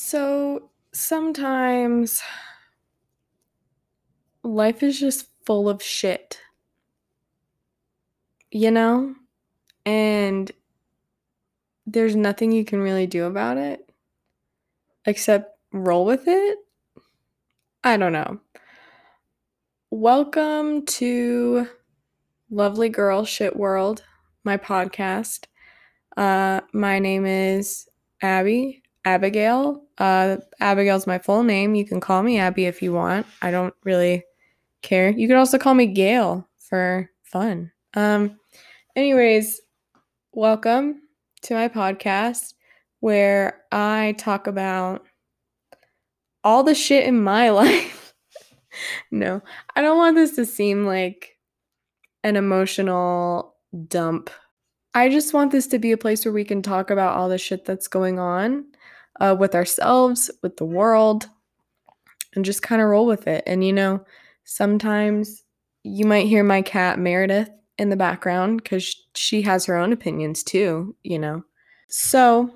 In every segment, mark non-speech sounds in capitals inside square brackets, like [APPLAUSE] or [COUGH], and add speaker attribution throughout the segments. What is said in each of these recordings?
Speaker 1: So sometimes life is just full of shit, you know? And there's nothing you can really do about it except roll with it. I don't know. Welcome to Lovely Girl Shit World, my podcast. Uh, my name is Abby, Abigail. Uh, Abigail's my full name. You can call me Abby if you want. I don't really care. You could also call me Gail for fun. Um, anyways, welcome to my podcast where I talk about all the shit in my [LAUGHS] life. no, I don't want this to seem like an emotional dump. I just want this to be a place where we can talk about all the shit that's going on uh, with ourselves, with the world, and just kind of roll with it. And you know, sometimes you might hear my cat Meredith in the background because she has her own opinions too, you know. So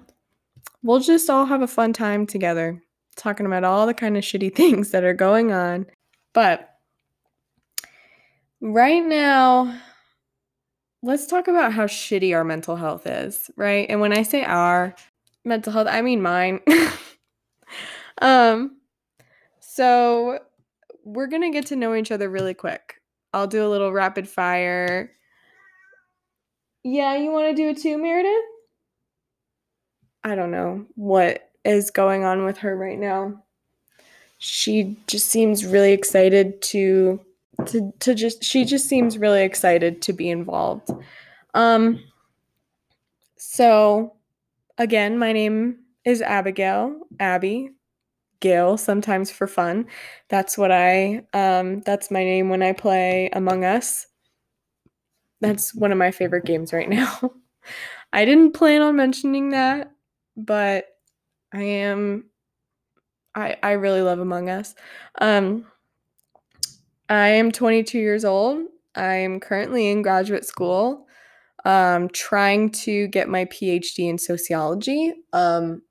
Speaker 1: we'll just all have a fun time together talking about all the kind of shitty [LAUGHS] things that are going on. But right now, let's talk about how shitty our mental health is, right? And when I say our mental health, I mean mine. [LAUGHS] um so we're going to get to know each other really quick. I'll do a little rapid fire. Yeah, you want to do it too, Meredith? I don't know what is going on with her right now. She just seems really excited to to to just she just seems really excited to be involved. Um so again, my name is Abigail, Abby, Gail, sometimes for fun. That's what I um that's my name when I play Among Us. That's one of my favorite games right now. [LAUGHS] I didn't plan on mentioning that, but I am I I really love Among Us. Um I am 22 years old. I am currently in graduate school, um, trying to get my PhD in sociology. Um,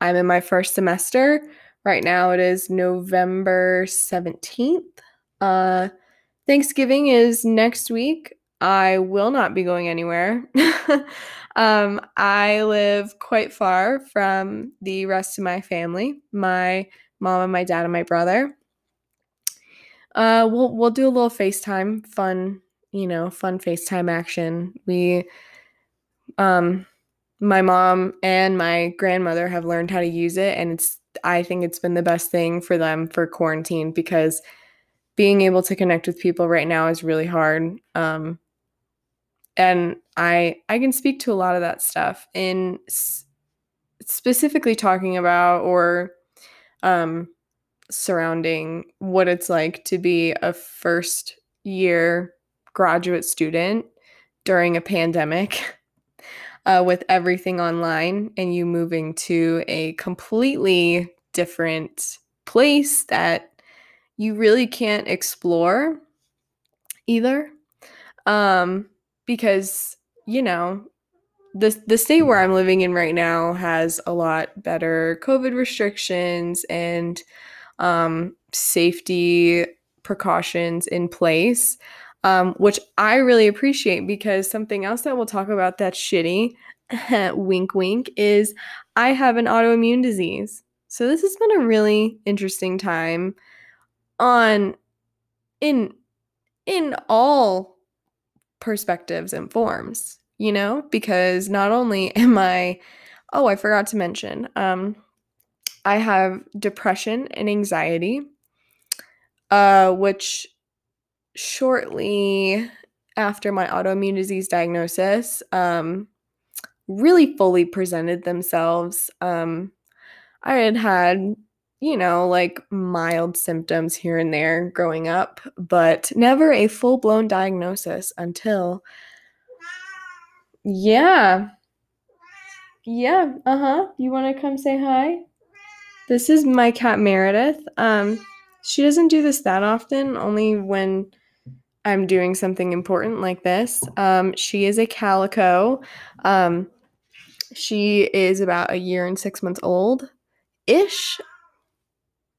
Speaker 1: I'm in my first semester. Right now it is November 17th. Uh, Thanksgiving is next week. I will not be going anywhere. [LAUGHS] um, I live quite far from the rest of my family my mom and my dad and my brother. Uh, we'll we'll do a little FaceTime, fun, you know, fun FaceTime action. We, um, my mom and my grandmother have learned how to use it, and it's I think it's been the best thing for them for quarantine because being able to connect with people right now is really hard. Um, and I I can speak to a lot of that stuff in s- specifically talking about or um, surrounding what it's like to be a first year graduate student during a pandemic [LAUGHS] uh, with everything online and you moving to a completely different place that you really can't explore either. Um, because you know the the state where I'm living in right now has a lot better COVID restrictions and um, safety precautions in place, um, which I really appreciate because something else that we'll talk about that's shitty, [LAUGHS] wink wink, is I have an autoimmune disease. So this has been a really interesting time on in in all perspectives and forms, you know, because not only [LAUGHS] am I oh, I forgot to mention, um I have depression and anxiety, uh, which shortly after my autoimmune disease diagnosis um, really fully presented themselves. Um, I had had, you know, like mild symptoms here and there growing up, but never a full blown diagnosis until. Yeah. Yeah. Uh huh. You want to come say hi? This is my cat Meredith. Um, she doesn't do this that often, only when I'm doing something important like this. Um, she is a calico. Um, she is about a year and six months old, ish.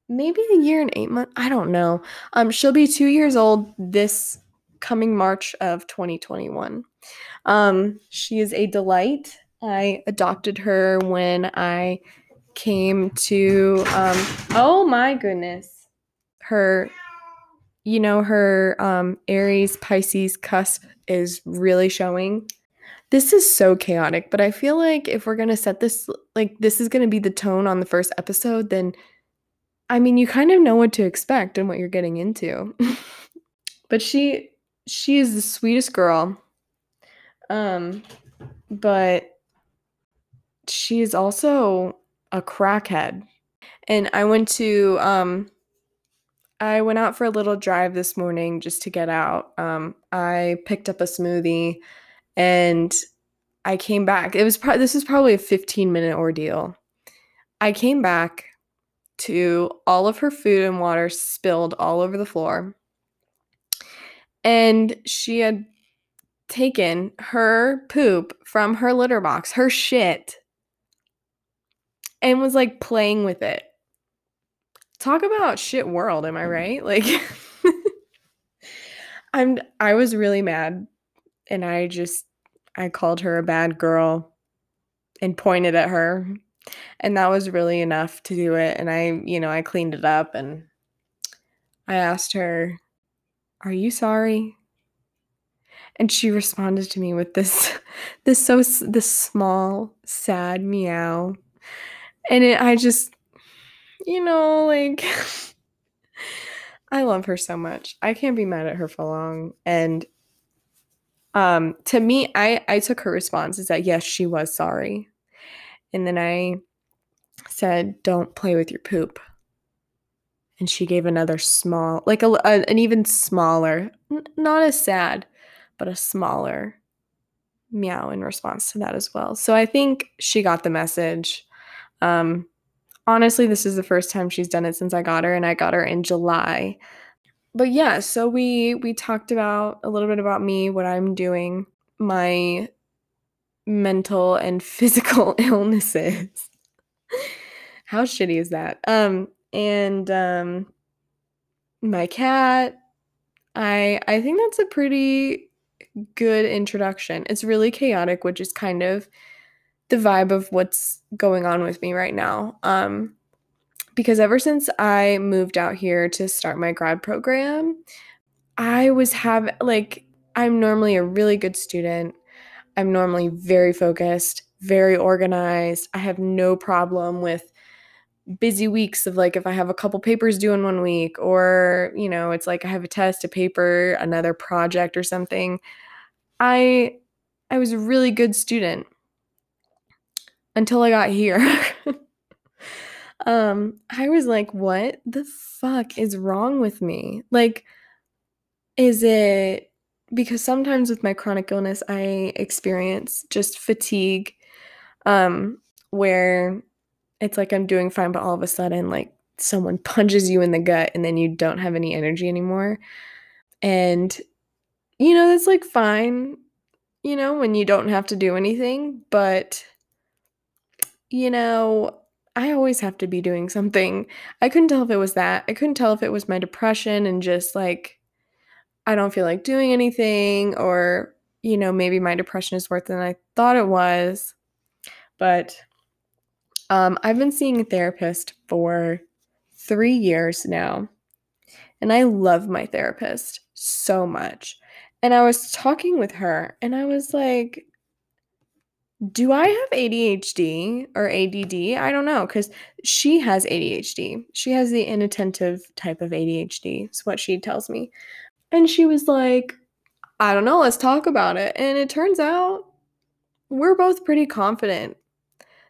Speaker 1: Maybe a year and eight months. I don't know. Um, she'll be two years old this coming March of 2021. Um, she is a delight. I adopted her when I came to um oh my goodness. Her you know her um Aries Pisces cusp is really showing. This is so chaotic, but I feel like if we're going to set this like this is going to be the tone on the first episode, then I mean, you kind of know what to expect and what you're getting into. [LAUGHS] but she she is the sweetest girl. Um but she is also a crackhead. And I went to um I went out for a little drive this morning just to get out. Um I picked up a smoothie and I came back. It was pro- this is probably a 15 minute ordeal. I came back to all of her food and water spilled all over the floor. And she had taken her poop from her litter box, her shit, and was like playing with it. Talk about shit world, am I right? Like [LAUGHS] I'm I was really mad and I just I called her a bad girl and pointed at her. And that was really enough to do it. And I, you know, I cleaned it up and I asked her, Are you sorry? And she responded to me with this, [LAUGHS] this so, this small, sad meow. And it, I just, you know, like, [LAUGHS] I love her so much. I can't be mad at her for long. And um, to me, I I took her response is that yes, she was sorry, and then I said, "Don't play with your poop." And she gave another small, like a, a an even smaller, n- not as sad, but a smaller meow in response to that as well. So I think she got the message. Um, honestly, this is the first time she's done it since I got her, and I got her in July but yeah, so we we talked about a little bit about me, what I'm doing, my mental and [LAUGHS] physical [LAUGHS] illnesses. How shitty is that? Um and um my cat. I I think that's a pretty good introduction. It's really chaotic, which is kind of the vibe of what's going on with me right now. Um because ever since I moved out here to start my grad program, I was have like I'm normally a really good student. I'm normally very focused, very organized. I have no problem with busy weeks of like if I have a couple papers due in one week or, you know, it's like I have a test, a paper, another project or something. I I was a really good student until I got here. [LAUGHS] um, I was like, what the fuck is wrong with me? Like, is it because sometimes with my chronic illness, I experience just fatigue, um, where it's like I'm doing fine, but all of a sudden, like, someone [LAUGHS] punches you in the gut and then you don't have any energy anymore. And, you know, that's like fine, you know, when you don't have to do anything, but, you know, I always have to be doing something. I couldn't tell if it was that. I couldn't tell if it was my depression and just like I don't feel like doing anything or you know, maybe my depression is worse than I thought it was. But um, I've been seeing a therapist for three years now. And I love my therapist so much. And I was talking with her and I was like, do I have ADHD or ADD? I don't know because she has ADHD. She has the inattentive type of ADHD, is what she tells me. And she was like, I don't know, let's talk about it. And it turns out we're both pretty confident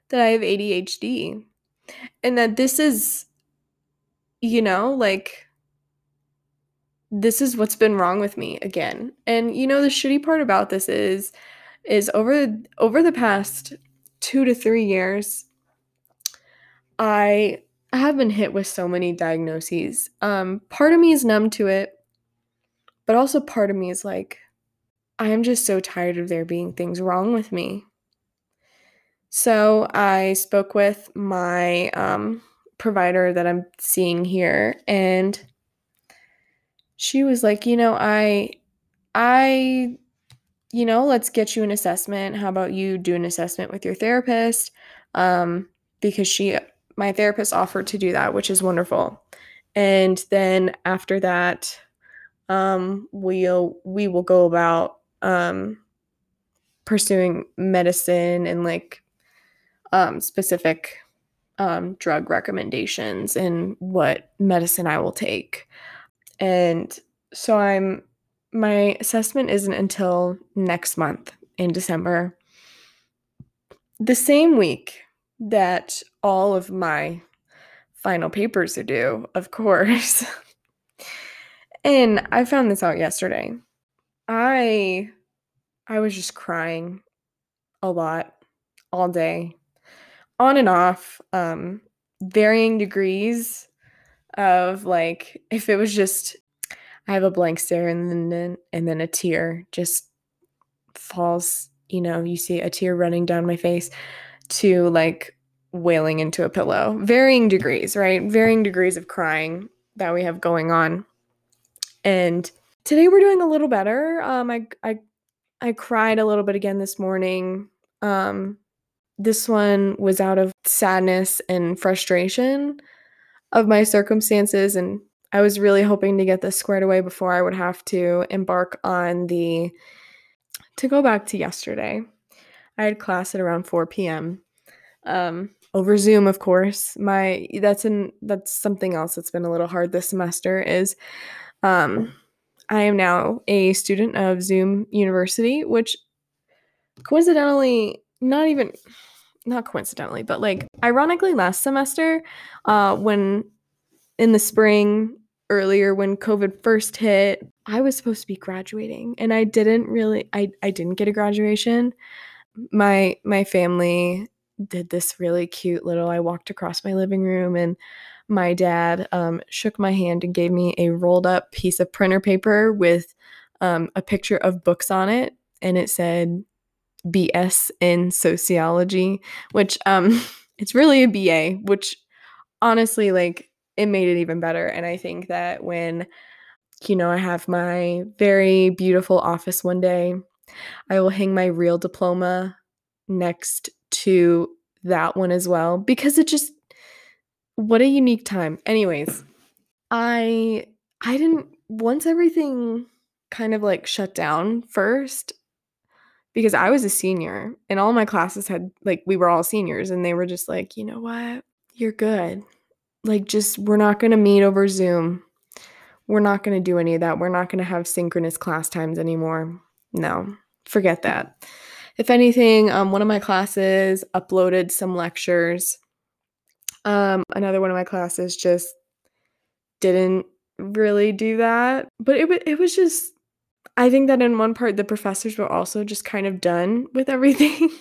Speaker 1: that I have ADHD and that this is, you know, like, this is what's been wrong with me again. And, you know, the shitty part about this is, is over over the past 2 to 3 years I have been hit with so many diagnoses. Um part of me is numb to it, but also part of me is like I am just so tired of there being things wrong with me. So I spoke with my um, provider that I'm seeing here, and she was like, you know, I, I, you know, let's get you an assessment. How about you do an assessment with your therapist? Um, because she, my therapist offered to do that, which is wonderful. And then after that, um, we'll we will go about um, pursuing medicine and like um, specific um, drug recommendations and what medicine I will take. And so I'm my assessment isn't until next month in December. The same week that all of my final papers are due, of course. [LAUGHS] and I found this out yesterday. I I was just crying a lot all day. On and off, um varying degrees of like if it was just I have a blank stare and then and then a tear just falls, you know, you see a tear running down my face to like wailing into a pillow. Varying degrees, right? Varying degrees of crying that we have going on. And today we're doing a little better. Um I I I cried a little bit again this morning. Um this one was out of sadness and frustration of my circumstances and I was really hoping to get this squared away before I would have to embark on the to go back to yesterday. I had class at around 4 p.m. Um, over Zoom, of course. My that's an that's something else that's been a little hard this semester is um, I am now a student of Zoom University, which coincidentally not even not coincidentally, but like ironically last semester, uh, when in the spring earlier when COVID first hit, I was supposed to be graduating and I didn't really I, I didn't get a graduation. My my family did this really cute little I walked across my living room and my dad um, shook my hand and gave me a rolled up piece of printer paper with um, a picture of books on it and it said BS in sociology, which um [LAUGHS] it's really a BA, which honestly like it made it even better. And I think that when, you know, I have my very beautiful office one day, I will hang my real diploma next to that one as well because it just what a unique time. Anyways, I I didn't once everything kind of like shut down first because I was a senior and all my classes had like we were all seniors and they were just like, "You know what? You're good like just we're not going to meet over Zoom. We're not going to do any of that. We're not going to have synchronous class times anymore. No, forget that. If anything, um, one of my classes uploaded some lectures. Um, another one of my classes just didn't really do that. But it, it was just, I think that in one part, the professors were also just kind of done with everything.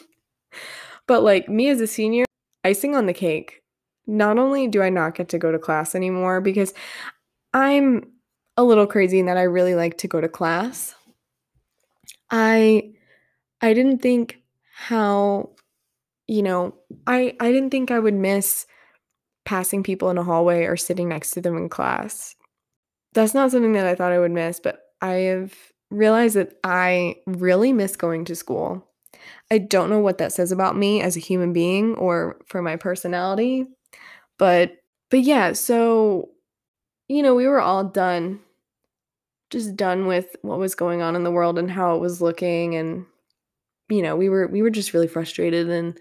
Speaker 1: [LAUGHS] but like me as a senior, icing on the cake not only do I not get to go to class anymore because I'm a little crazy in that I really like to go to class. I I didn't think how you know, I I didn't think I would miss passing people in a hallway or sitting next to them in class. That's not something that I thought I would miss, but I have realized that I really miss going to school. I don't know what that says about me as a human being or for my personality, but but yeah, so you know, we were all done just done with what was going on in the world and how it was looking and you know, we were we were just really frustrated and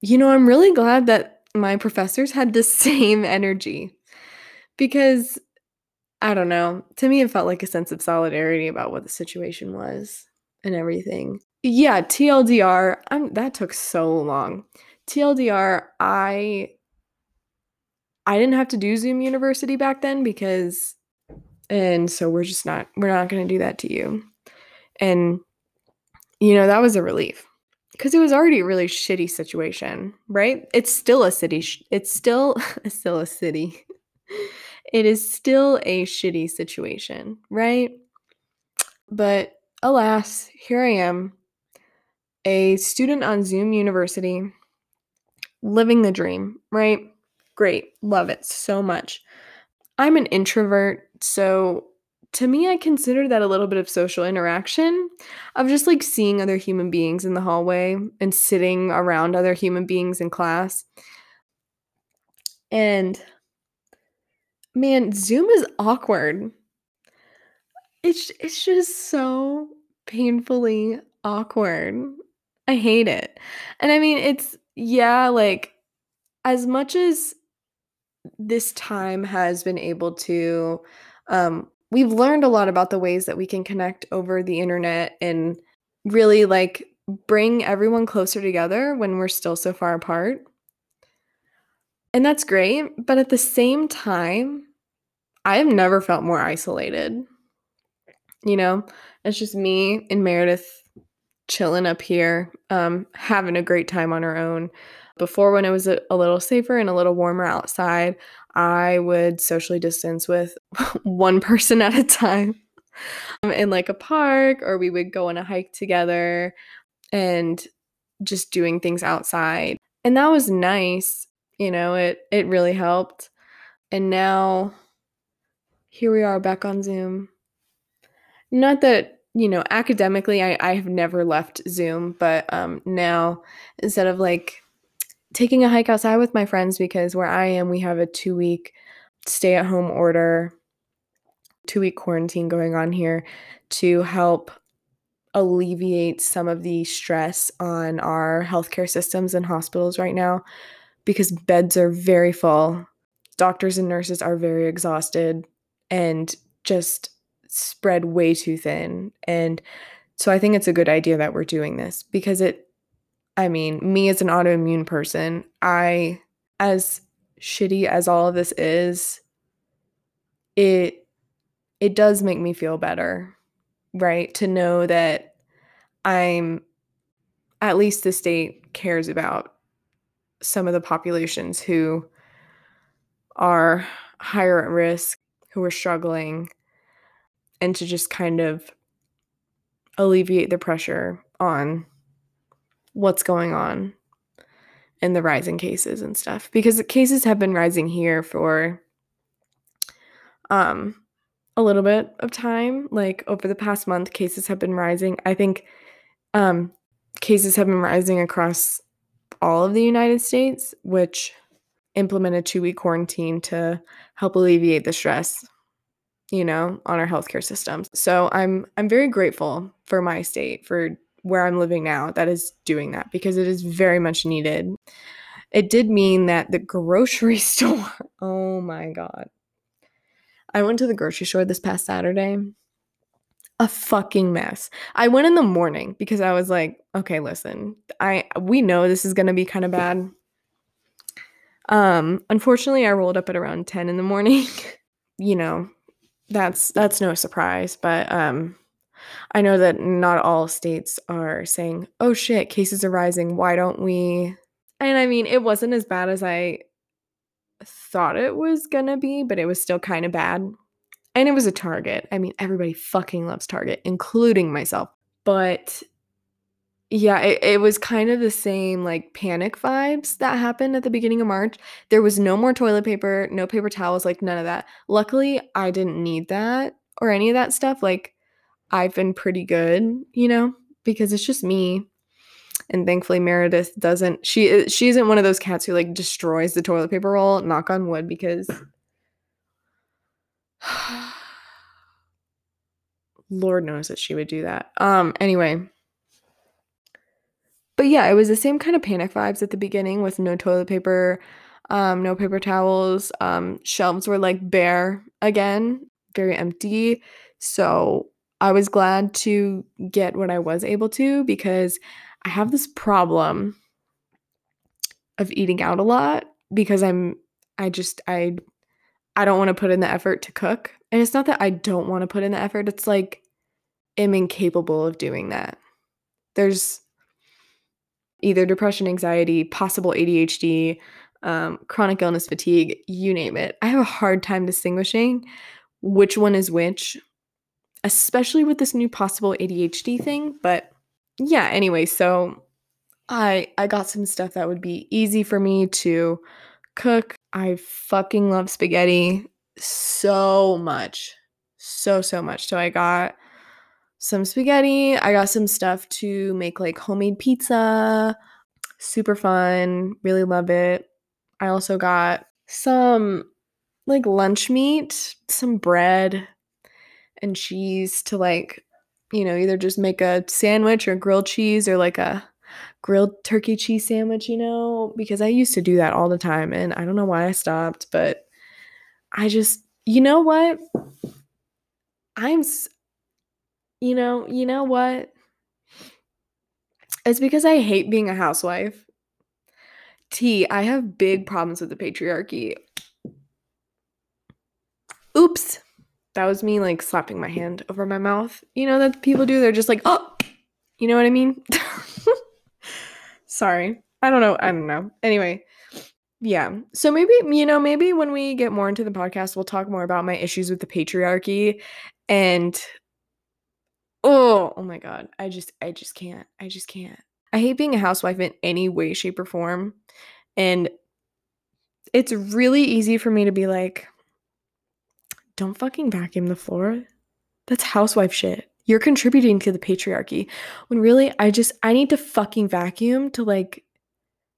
Speaker 1: you know, I'm really glad that my professors had the [LAUGHS] same energy because I don't know. To me, it felt like a sense of solidarity about what the situation was and everything. Yeah, TLDR, I'm, that took so long. TLDR, I I didn't have to do Zoom University back then because and so we're just not we're not going to do that to you. And you know, that was a relief because it was already a really shitty situation, right? It's still a city sh- it's still [LAUGHS] still a city. it is still a shitty situation, right? But alas, here I am, a student on Zoom University living the dream, right? Great. Love it so much. I'm an introvert, so to me, I consider that a little bit of social interaction of just like seeing other human beings in the hallway and sitting around other human beings in class. And man, Zoom is awkward. It's it's just so painfully awkward. I hate it. And I mean, it's yeah, like as much as this time has been able to um we've learned a lot about the ways that we can connect over the internet and really like bring everyone closer together when we're still so far apart. And that's great, but at the same time, I have never felt more isolated. You know, it's just me and Meredith chilling up here, um, having a great time on our own. Before, when it was a, a little safer and a little warmer outside, I would socially distance with [LAUGHS] one person at a time um, in like a park, or we would go on a hike together and just doing things outside. And that was nice. You know, it it really helped. And now here we are back on Zoom. Not that, you know, academically I, I have never left Zoom, but um now instead of like taking a hike outside with my friends because where I am, we have a two week stay at home order, two week quarantine going on here to help alleviate some of the stress on our healthcare systems and hospitals right now because beds are very full. Doctors and nurses are very exhausted and just spread way too thin. And so I think it's a good idea that we're doing this because it I mean, me as an autoimmune person, I, as shitty as all of this is, it it does make me feel better, right? To know that I'm at least the state cares about some of the populations who are higher at risk, who are struggling, and to just kind of alleviate the pressure on what's going on in the rising cases and stuff because the cases have been rising here for um a little bit of time. Like over the past month cases have been rising. I think um cases have been rising across all of the united states which implemented two week quarantine to help alleviate the stress you know on our healthcare systems. So i'm i'm very grateful for my state for where I'm living now that is doing that because it is very much needed. It did mean that the grocery [LAUGHS] store, oh my God. I went to the grocery store this past Saturday. A fucking mess. I went in the morning because I was like, okay, listen, I we know this is gonna be kind of bad. Um, unfortunately, I rolled up at around 10 in the morning. [LAUGHS] you know, that's that's no surprise, but um I know that not all states are saying, oh shit, cases are rising. Why don't we? And I mean, it wasn't as bad as I thought it was gonna be, but it was still kind of bad. And it was a Target. I mean, everybody fucking loves Target, including myself. But yeah, it, it was kind of the same like panic vibes that happened at the beginning of March. There was no more toilet paper, no paper towels, like none of that. Luckily, I didn't need that or any of that stuff. Like, I've been pretty good, you know, because it's just me. And thankfully Meredith doesn't she she isn't one of those cats who like destroys the toilet paper roll, knock on wood because [SIGHS] Lord knows that she would do that. Um anyway, but yeah, it was the same kind of panic vibes at the beginning with no toilet paper, um, no paper towels. Um, shelves were like bare again, very empty. So I was glad to get what I was able to because I have this problem of eating out a lot because I'm I just I I don't want to put in the effort to cook. And it's not that I don't want to put in the effort, it's like I'm incapable of doing that. There's either depression, anxiety, possible ADHD, um, chronic illness, fatigue, you name it. I have a hard time distinguishing which one is which especially with this new possible ADHD thing. But yeah, anyway, so I I got some stuff that would be easy for me to cook. I fucking love spaghetti so much. So so much. So I got some spaghetti. I got some stuff to make like homemade pizza. Super fun. Really love it. I also got some like lunch meat, some bread and cheese to like, you know, either just make a sandwich or grilled cheese or like a grilled turkey cheese sandwich, you know, because I used to do that all the time and I don't know why I stopped, but I just, you know what? I'm you know, you know what? It's because I hate being a housewife. T, I have big problems with the patriarchy. Oops. That was me like slapping my hand over my mouth. You know that people do? They're just like, oh, you know what I mean? [LAUGHS] Sorry. I don't know. I don't know. Anyway, yeah. So maybe, you know, maybe when we get more into the podcast, we'll talk more about my issues with the patriarchy and oh, oh my god. I just I just can't. I just can't. I hate being a housewife in any way shape or form. And it's really easy for me to be like don't fucking vacuum the floor. That's housewife shit. You're contributing to the patriarchy. When really I just I need to fucking vacuum to like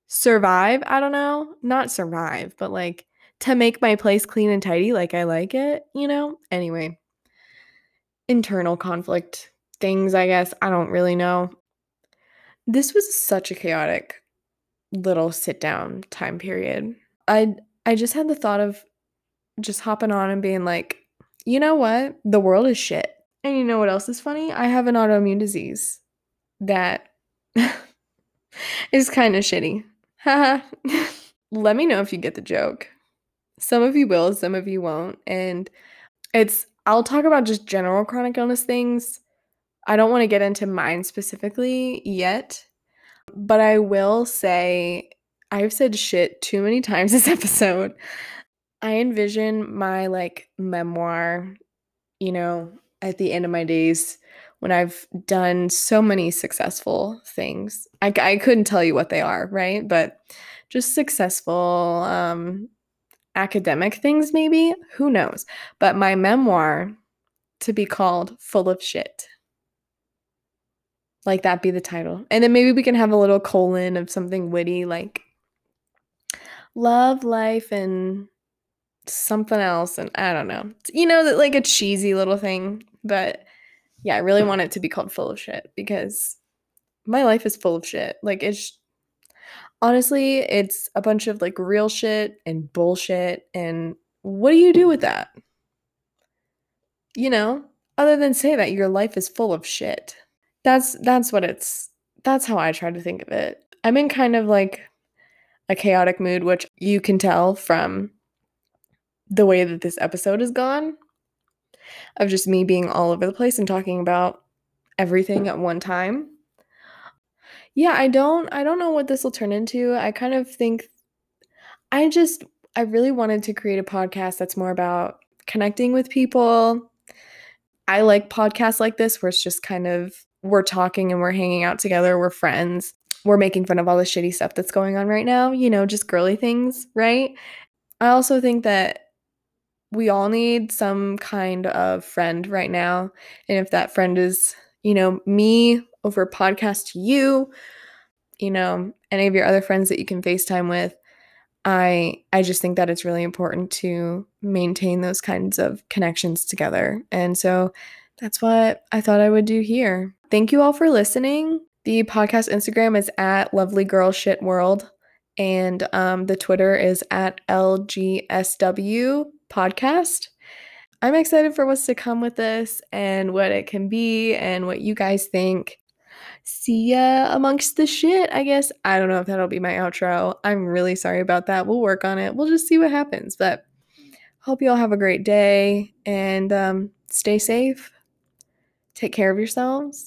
Speaker 1: survive. I don't know. Not survive, but like to make my place clean and tidy like I like it, you know? Anyway, internal conflict things, I guess. I don't really know. This was such a chaotic little sit down time period. I I just had the thought of just hopping on and being like, "You know what? The world is shit." And you know what else is funny? I have an autoimmune disease that [LAUGHS] is kind of shitty. [LAUGHS] Let me know if you get the joke. Some of you will, some of you won't. And it's, I'll talk about just general chronic illness things. I don't want to get into mine specifically yet, but I will say I've said shit too many [LAUGHS] times this episode. I envision my like memoir, you know, at the end of my days when I've done so many successful things. I, I couldn't tell you what they are, right? But just successful um, academic things, maybe. Who knows? But my memoir to be called Full of Shit. Like that be the title. And then maybe we can have a little colon of something witty like love, life, and something else. And I don't know. You know, that like a cheesy little thing. But yeah, I really want it to be called Full of Shit because my life is full of shit. Like it's honestly, it's a bunch of like real shit and bullshit. And what do you do with that? You know, other than say that your life is full of shit. That's that's what it's that's how I try to think of it. I'm in kind of like a chaotic mood, which you can tell from the way that this episode is gone of just me being all over the place and talking about everything at one time. Yeah, I don't I don't know what this will turn into. I kind of think I just I really wanted to create a podcast that's more about connecting with people. I like podcasts like this where it's just kind of we're talking and we're hanging out together, we're friends. We're making fun of all the shitty stuff that's going on right now, you know, just girly things, right? I also think that we all need some kind of friend right now. And if that friend is, you know, me over podcast to you, you know, any of your other friends that you can FaceTime with, I I just think that it's really important to maintain those kinds of connections together. And so that's what I thought I would do here. Thank you all for listening. The podcast Instagram is at lovely girl shit world. And um, the Twitter is at LGSW podcast. I'm excited for what's to come with this and what it can be and what you guys think. See ya amongst the shit, I guess. I don't know if that'll be my outro. I'm really sorry about that. We'll work on it. We'll just see what happens. But hope you all have a great day and um, stay safe. Take care of yourselves